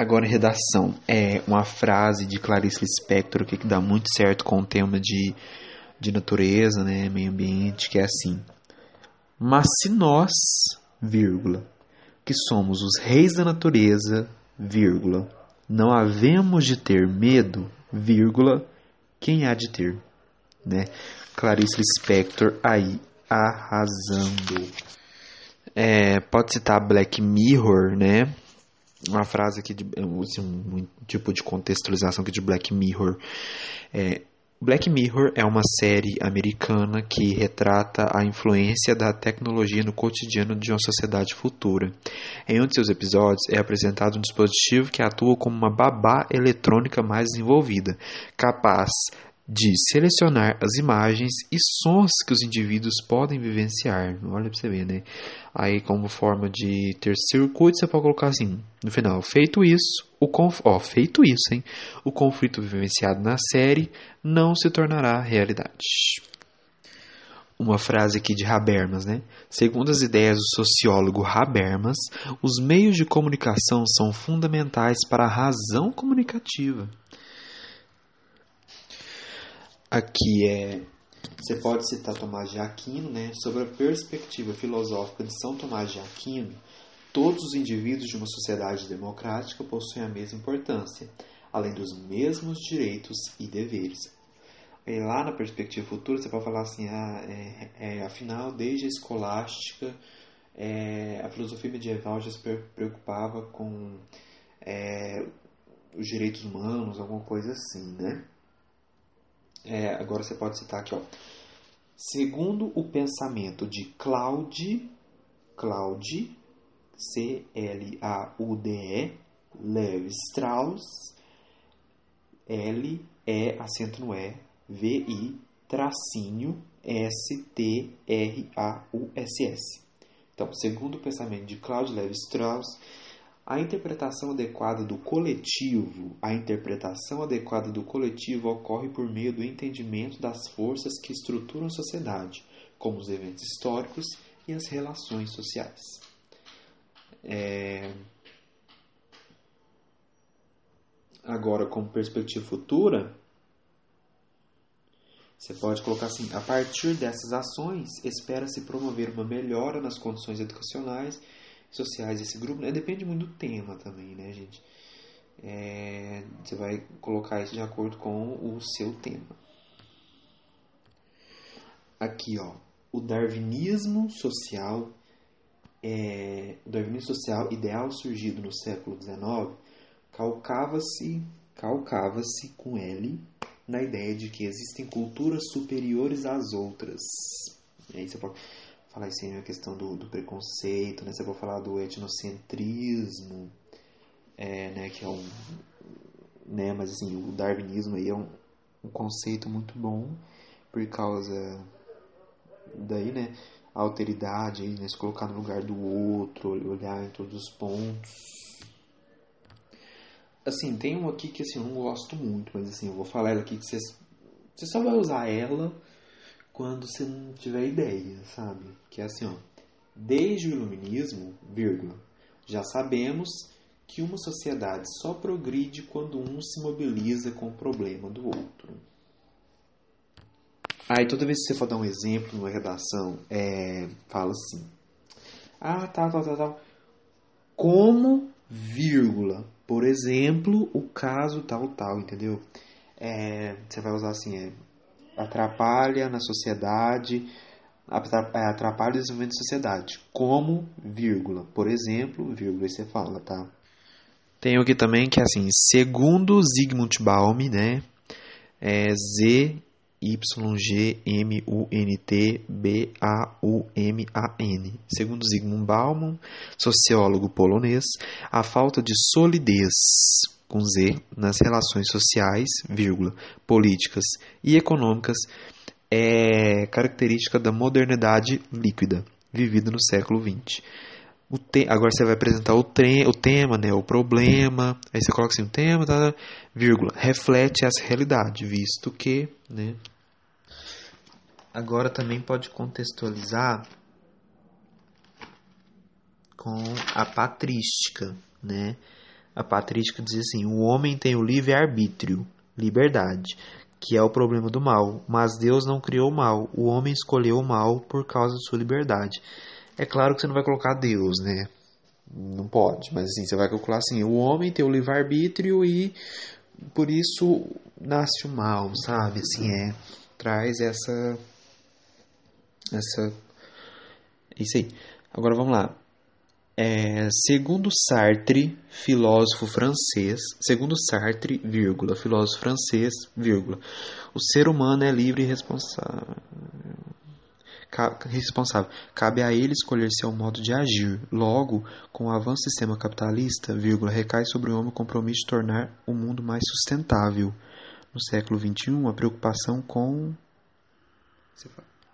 Agora, redação, é uma frase de Clarice Lispector que dá muito certo com o tema de, de natureza, né, meio ambiente, que é assim. Mas se nós, vírgula, que somos os reis da natureza, vírgula, não havemos de ter medo, vírgula, quem há de ter, né? Clarice Lispector aí arrasando. É, pode citar Black Mirror, né? Uma frase aqui, de, assim, um tipo de contextualização aqui de Black Mirror. É, Black Mirror é uma série americana que retrata a influência da tecnologia no cotidiano de uma sociedade futura. Em um de seus episódios é apresentado um dispositivo que atua como uma babá eletrônica mais desenvolvida, capaz de selecionar as imagens e sons que os indivíduos podem vivenciar. Olha para você ver, né? Aí, como forma de ter circuito, você pode colocar assim, no final, feito isso, o conf... oh, feito isso, hein? O conflito vivenciado na série não se tornará realidade. Uma frase aqui de Habermas, né? Segundo as ideias do sociólogo Habermas, os meios de comunicação são fundamentais para a razão comunicativa. Aqui é. Você pode citar Tomás de Aquino, né? Sobre a perspectiva filosófica de São Tomás de Aquino, todos os indivíduos de uma sociedade democrática possuem a mesma importância, além dos mesmos direitos e deveres. E lá na perspectiva futura, você pode falar assim: ah, é, é, afinal, desde a escolástica, é, a filosofia medieval já se preocupava com é, os direitos humanos, alguma coisa assim, né? É, agora você pode citar aqui, ó. Segundo o pensamento de Claude, Claude, C-L-A-U-D-E, Levi Strauss, L, E, acento no E, V-I, tracinho, S-T-R-A-U-S-S. Então, segundo o pensamento de Claude Levi Strauss, a interpretação adequada do coletivo, a interpretação adequada do coletivo ocorre por meio do entendimento das forças que estruturam a sociedade, como os eventos históricos e as relações sociais. É... Agora, com perspectiva futura, você pode colocar assim: a partir dessas ações, espera-se promover uma melhora nas condições educacionais sociais desse grupo, né? depende muito do tema também, né, gente? É, você vai colocar isso de acordo com o seu tema. Aqui, ó, o darwinismo social, é, o darwinismo social ideal surgido no século XIX calcava-se, calcava-se com L na ideia de que existem culturas superiores às outras. Você pode falar assim a questão do, do preconceito, né? Você vai falar do etnocentrismo, é, né? Que é um, né? Mas assim, o darwinismo aí é um, um conceito muito bom por causa daí, né? A alteridade, aí, né? Se colocar no lugar do outro, olhar em todos os pontos. Assim, tem um aqui que assim, eu não gosto muito, mas assim, eu vou falar ela aqui que você, você só vai usar ela quando você não tiver ideia, sabe? Que é assim, ó. Desde o iluminismo, vírgula, já sabemos que uma sociedade só progride quando um se mobiliza com o problema do outro. Aí toda vez que você for dar um exemplo numa redação, é, fala assim: Ah, tal, tal, tal, tal. Como, vírgula, por exemplo, o caso tal, tal, entendeu? É, você vai usar assim: é, atrapalha na sociedade, é, atrapalha o desenvolvimento da sociedade, como, vírgula, por exemplo, vírgula, aí você fala, tá? Tem aqui também que é assim, segundo Zygmunt Baum, né, é Z Y G M U N T B A U M A N. Segundo Zygmunt Bauman, sociólogo polonês, a falta de solidez com Z nas relações sociais, vírgula, políticas e econômicas é característica da modernidade líquida vivida no século XX. Te... Agora você vai apresentar o, tre... o tema, né, o problema, aí você coloca assim, o tema, tá, vírgula, reflete essa realidade, visto que, né, agora também pode contextualizar com a patrística, né, a patrística diz assim: o homem tem o livre arbítrio, liberdade, que é o problema do mal, mas Deus não criou o mal, o homem escolheu o mal por causa de sua liberdade. É claro que você não vai colocar Deus, né? Não pode, mas assim, você vai calcular assim: o homem tem o livre arbítrio e por isso nasce o mal, sabe? Assim é, traz essa essa isso aí. Agora vamos lá. É, segundo Sartre, filósofo francês, segundo Sartre, vírgula, filósofo francês, vírgula, o ser humano é livre e responsável. responsável. Cabe a ele escolher seu modo de agir. Logo, com o avanço do sistema capitalista, vírgula, recai sobre o homem o compromisso de tornar o mundo mais sustentável. No século XXI, a preocupação com. Você fala